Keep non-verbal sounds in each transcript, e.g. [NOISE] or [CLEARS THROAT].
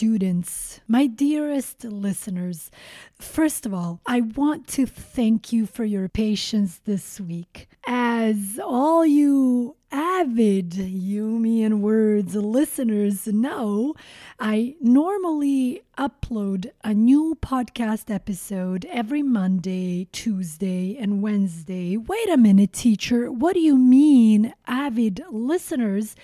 Students, my dearest listeners, first of all, I want to thank you for your patience this week. As all you avid Yumi and Words listeners know, I normally upload a new podcast episode every Monday, Tuesday, and Wednesday. Wait a minute, teacher. What do you mean, avid listeners?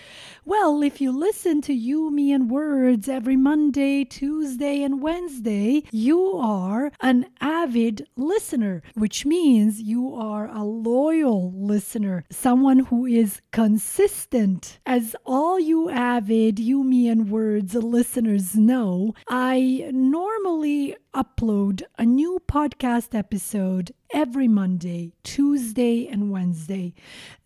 Well, if you listen to Yumi and Words every Monday, Tuesday, and Wednesday, you are an avid listener, which means you are a loyal listener, someone who is consistent. As all you avid Yumi and Words listeners know, I normally upload a new podcast episode every Monday, Tuesday, and Wednesday.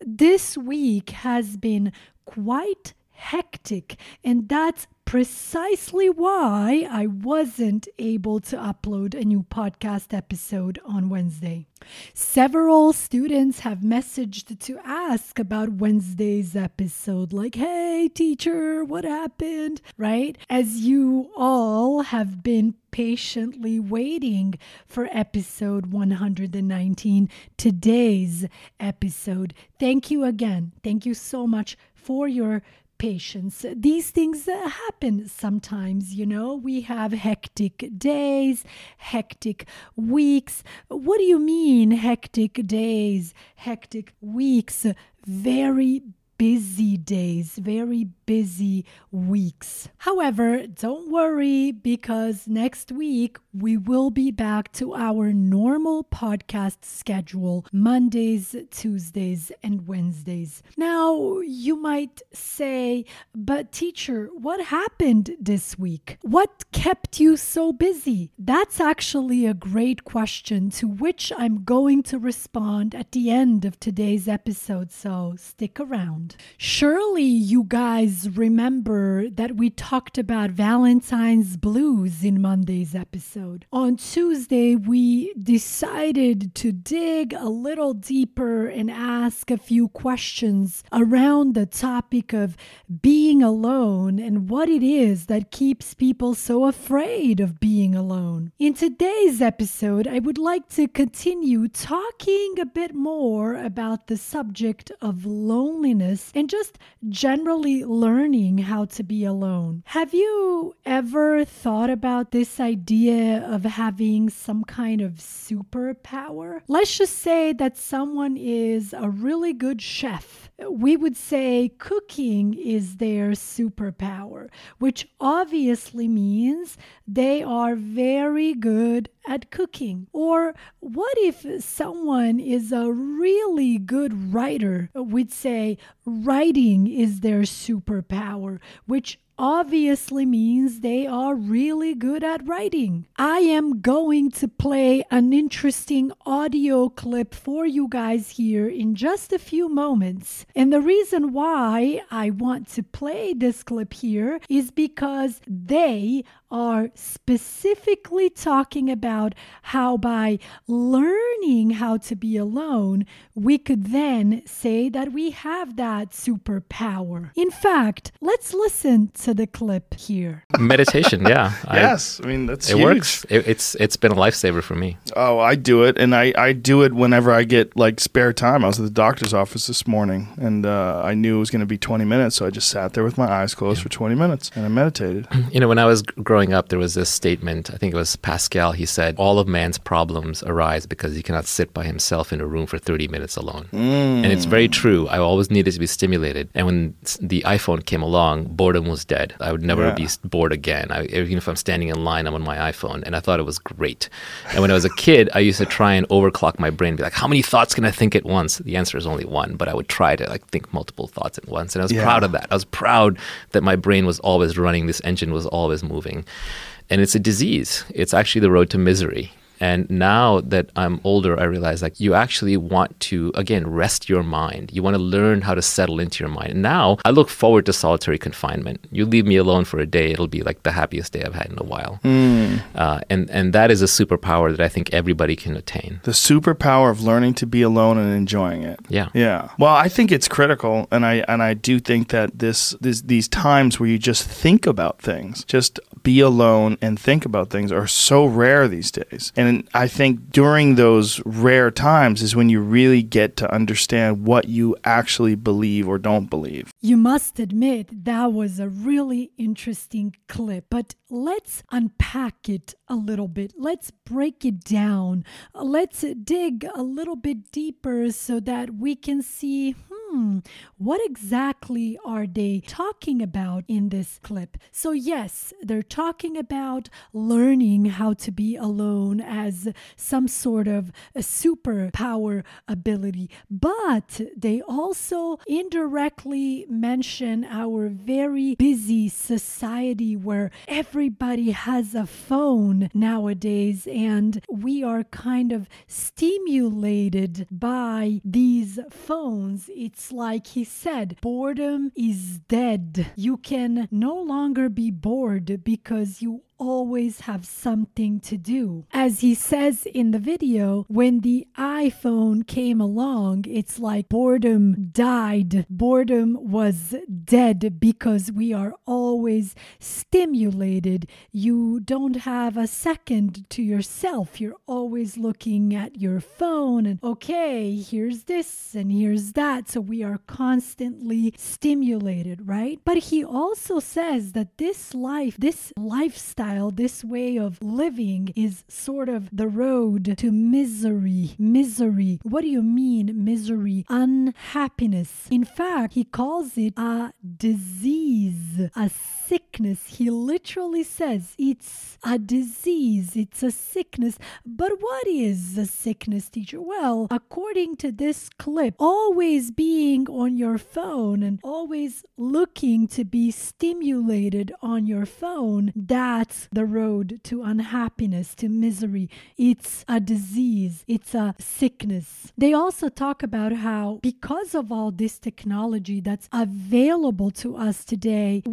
This week has been quite hectic, and that's precisely why I wasn't able to upload a new podcast episode on Wednesday. Several students have messaged to ask about Wednesday's episode, like, hey, teacher, what happened? Right? As you all have been patiently waiting for episode 119, today's episode. Thank you again. Thank you so much for your patience. These things uh, happen sometimes, you know. We have hectic days, hectic weeks. What do you mean, hectic days, hectic weeks? Very busy days, very busy weeks. However, don't worry because next week we will be back to our normal podcast schedule Mondays, Tuesdays, and Wednesdays. Now, you might say, but teacher, what happened this week? What kept you so busy? That's actually a great question to which I'm going to respond at the end of today's episode, so stick around. Surely you guys remember that we talked about Valentine's blues in Monday's episode. On Tuesday, we decided to dig a little deeper and ask a few questions around the topic of being alone and what it is that keeps people so afraid of being alone. In today's episode, I would like to continue talking a bit more about the subject of loneliness and just generally learning how to be alone. Have you ever thought about this idea of having some kind of superpower? Let's just say that someone is a really good chef. We would say cooking is their superpower, which obviously means they are very good at cooking. Or what if someone is a really good writer? We'd say writing is their superpower, which obviously means they are really good at writing. I am going to play an interesting audio clip for you guys here in just a few moments. And the reason why I want to play this clip here is because they are specifically talking about how by learning how to be alone, we could then say that we have that superpower. In fact, let's listen to the clip here. Meditation, yeah. [LAUGHS] yes, I, I mean that's it huge. works. It, it's it's been a lifesaver for me. Oh, I do it, and I I do it whenever I get like spare time. I was at the doctor's office this morning, and uh, I knew it was going to be 20 minutes, so I just sat there with my eyes closed yeah. for 20 minutes and I meditated. [CLEARS THROAT] You know, when I was growing up, there was this statement. I think it was Pascal. He said, "All of man's problems arise because he cannot sit by himself in a room for 30 minutes alone." Mm. And it's very true. I always needed to be stimulated, and when the iPhone came along, boredom was dead. I would never yeah. be bored again. I, even if I'm standing in line, I'm on my iPhone, and I thought it was great. And when I was a kid, I used to try and overclock my brain, be like, "How many thoughts can I think at once?" The answer is only one, but I would try to like think multiple thoughts at once, and I was yeah. proud of that. I was proud that my brain was always running. This engine was always moving, and it's a disease. It's actually the road to misery And now that I'm older, I realize like you actually want to, again, rest your mind. You want to learn how to settle into your mind. And now I look forward to solitary confinement. You leave me alone for a day, it'll be like the happiest day I've had in a while. Mm. Uh, and, and that is a superpower that I think everybody can attain. The superpower of learning to be alone and enjoying it. Yeah. Yeah. Well, I think it's critical and I and I do think that this, this these times where you just think about things, just be alone and think about things are so rare these days. And I think during those rare times is when you really get to understand what you actually believe or don't believe. You must admit that was a really interesting clip, but let's unpack it a little bit. Let's break it down. Let's dig a little bit deeper so that we can see hmm, Hmm, what exactly are they talking about in this clip? So, yes, they're talking about learning how to be alone as some sort of a superpower ability, but they also indirectly mention our very busy society where everybody has a phone nowadays and we are kind of stimulated by these phones. It's like he said, boredom is dead. You can no longer be bored because you always have something to do. As he says in the video, when the iPhone came along, it's like boredom died. Boredom was dead because we are always stimulated. You don't have a second to yourself. You're always looking at your phone and, okay, here's this and here's that. So we are constantly stimulated, right? But he also says that this life, this lifestyle, this way of living is sort of the road to misery. Misery. What do you mean, misery? Unhappiness. In fact, he calls it a disease, a sickness. He literally says it's a disease, it's a sickness. But what is a sickness, teacher? Well, according to this clip, always being on your phone and always looking to be stimulated on your phone, that's the road to unhappiness, to misery. It's a disease, it's a sickness. They also talk about how, because of all this technology that's available to us today,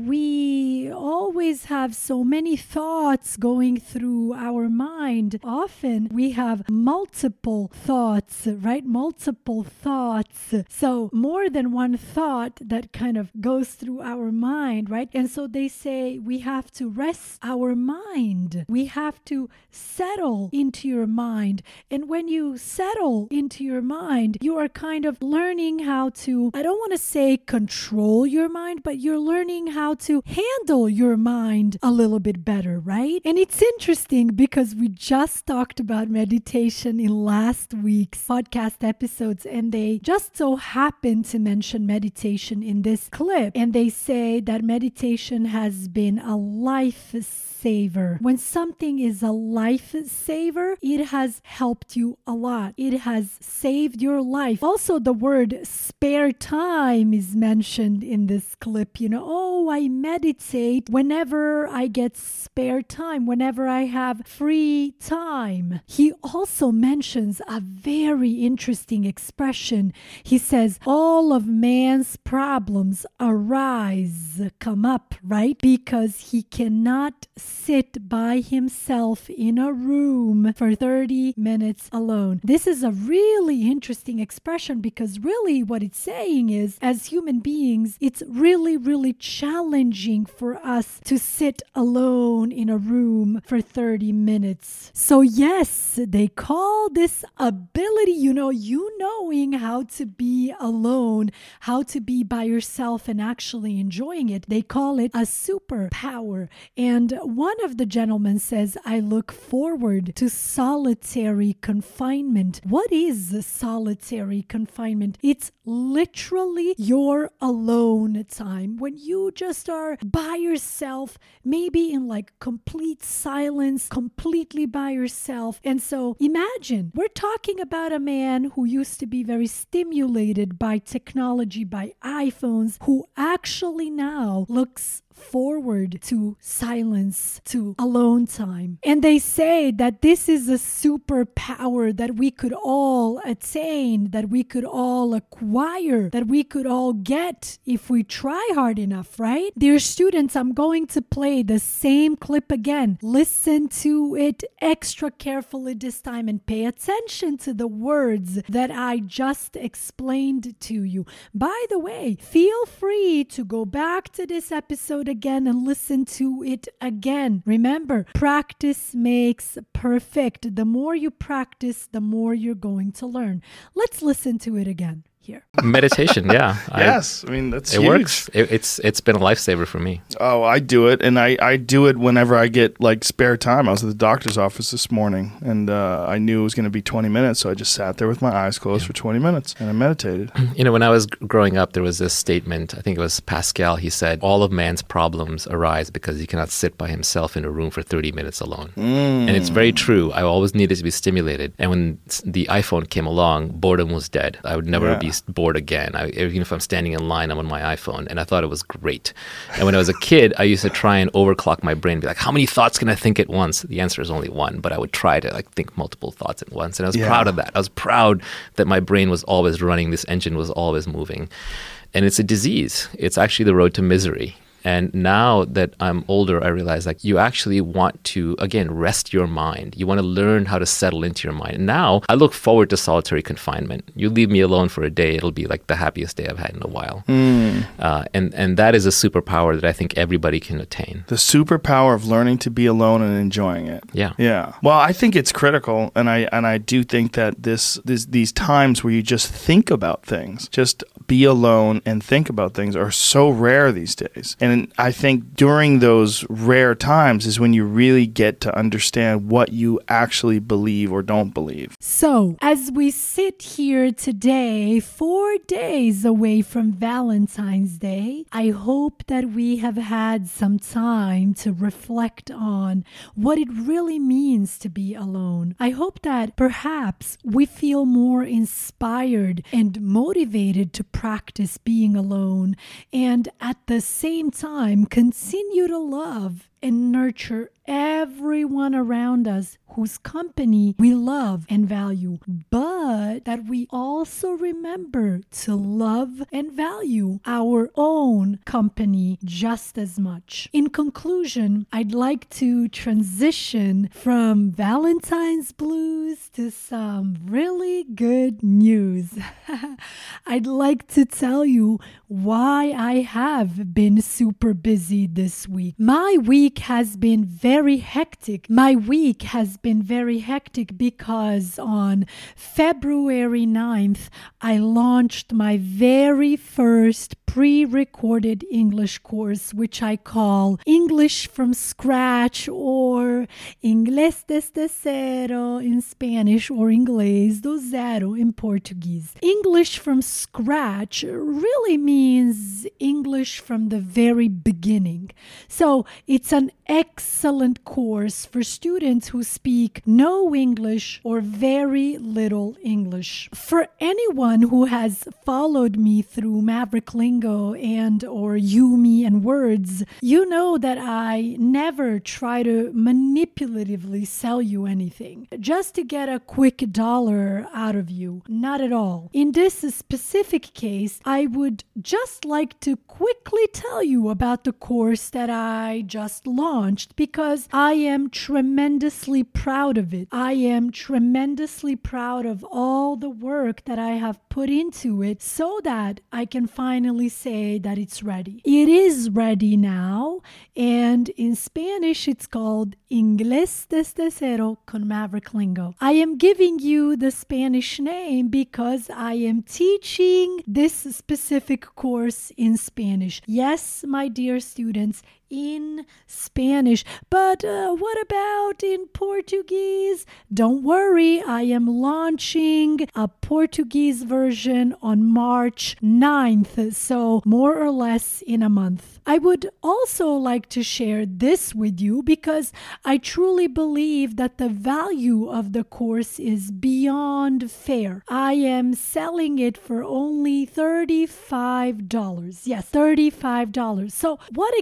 we always have so many thoughts going through our mind. Often we have multiple thoughts, right? Multiple thoughts. So, more than one thought that kind of goes through our mind, right? And so they say we have to rest our mind. We have to settle into your mind. And when you settle into your mind, you are kind of learning how to, I don't want to say control your mind, but you're learning how to handle your mind a little bit better, right? And it's interesting because we just talked about meditation in last week's podcast episodes, and they just so happen to mention meditation in this clip. And they say that meditation has been a life saver. When something is a life saver, it has helped you a lot. It has saved your life. Also, the word spare time is mentioned in this clip. You know, oh, I meditate whenever I get spare time, whenever I have free time. He also mentions a very interesting expression. He says, all of man's problems arise, come up, right? Because he cannot sit by himself in a room for 30 minutes alone. This is a really interesting expression because really what it's saying is, as human beings, it's really, really challenging for us to sit alone in a room for 30 minutes. So, yes, they call this ability, you know, you knowing how to be alone, how to be by yourself and actually enjoying it, they call it a superpower. And one of the gentlemen says, I look forward to solitary confinement. What is solitary confinement? It's literally your alone time when you just are by yourself, maybe in like complete silence, completely by yourself. And so imagine we're talking about a man who used to be very stimulated by technology, by iPhones, who actually now looks forward to silence, to alone time. And they say that this is a superpower that we could all attain, that we could all acquire, that we could all get if we try hard enough, right? Dear students, I'm going to play the same clip again. Listen to it extra carefully this time and pay attention to the words that I just explained to you. By the way, feel free to go back to this episode again and listen to it again. Remember, practice makes perfect. The more you practice, the more you're going to learn. Let's listen to it again here. Meditation, yeah. [LAUGHS] yes, I, I, mean that's it huge. works. It, it's it's been a lifesaver for me. Oh, I do it, and I I do it whenever I get like spare time. I was at the doctor's office this morning, and uh, I knew it was going to be 20 minutes, so I just sat there with my eyes closed yeah. for 20 minutes and I meditated. [CLEARS THROAT] You know, when I was growing up, there was this statement. I think it was Pascal. He said, "All of man's problems arise because he cannot sit by himself in a room for 30 minutes alone." Mm. And it's very true. I always needed to be stimulated, and when the iPhone came along, boredom was dead. I would never yeah. be bored again. I, even if I'm standing in line, I'm on my iPhone, and I thought it was great. And when I was a kid, I used to try and overclock my brain, be like, how many thoughts can I think at once? The answer is only one, but I would try to like think multiple thoughts at once, and I was yeah. proud of that. I was proud that my brain was always running, this engine was always moving. And it's a disease. It's actually the road to misery. And now that I'm older, I realize like you actually want to, again, rest your mind. You want to learn how to settle into your mind. And now I look forward to solitary confinement. You leave me alone for a day, it'll be like the happiest day I've had in a while. Mm. Uh, and, and that is a superpower that I think everybody can attain. The superpower of learning to be alone and enjoying it. Yeah. Yeah. Well, I think it's critical. And I, and I do think that this, this, these times where you just think about things, just be alone and think about things are so rare these days. And I think during those rare times is when you really get to understand what you actually believe or don't believe. So, as we sit here today, four days away from Valentine's Day, I hope that we have had some time to reflect on what it really means to be alone. I hope that perhaps we feel more inspired and motivated to practice being alone and at the same time continue to love and nurture everyone around us whose company we love and value, but that we also remember to love and value our own company just as much. In conclusion, I'd like to transition from Valentine's blues to some really good news. [LAUGHS] I'd like to tell you why I have been super busy this week. My week has been very hectic. My week has been very hectic because on February 9th, I launched my very first pre recorded English course, which I call English from Scratch or Inglés desde cero in Spanish or Inglês do zero in Portuguese. English from Scratch really means English from the very beginning. So it's an excellent course for students who speak no English or very little English. For anyone who has followed me through Maverick Lingo, and or Yumi and words, you know that I never try to manipulatively sell you anything just to get a quick dollar out of you. Not at all. In this specific case, I would just like to quickly tell you about the course that I just launched because I am tremendously proud of it. I am tremendously proud of all the work that I have put into it so that I can finally say that it's ready. It is ready now, and in Spanish it's called Inglés desde cero con Maverick Lingo. I am giving you the Spanish name because I am teaching this specific course in Spanish. Yes, my dear students, in Spanish. But uh, what about in Portuguese? Don't worry, I am launching a Portuguese version on March 9th, so more or less in a month. I would also like to share this with you because I truly believe that the value of the course is beyond fair. I am selling it for only $35. Yes, $35. So, what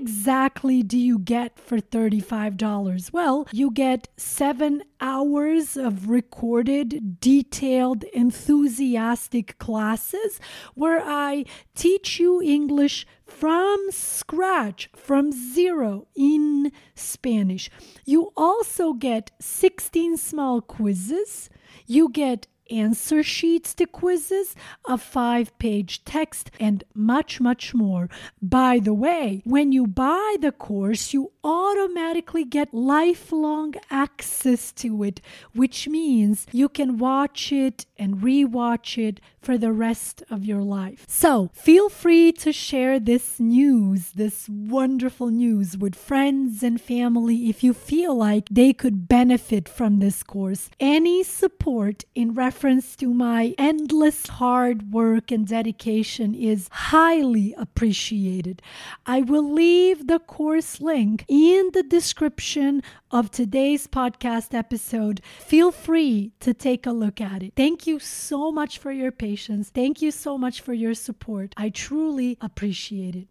exactly do you get for $35? Well, you get seven hours of recorded, detailed, enthusiastic classes where I teach you English from scratch, from zero in Spanish. You also get 16 small quizzes. You get answer sheets to quizzes, a five page text, and much, much more. By the way, when you buy the course, you automatically get lifelong access to it, which means you can watch it and rewatch it for the rest of your life. So feel free to share this news, this wonderful news, with friends and family if you feel like they could benefit from this course. Any support in reference to my endless hard work and dedication is highly appreciated. I will leave the course link in the description of today's podcast episode. Feel free to take a look at it. Thank you so much for your patience. Thank you so much for your support. I truly appreciate it.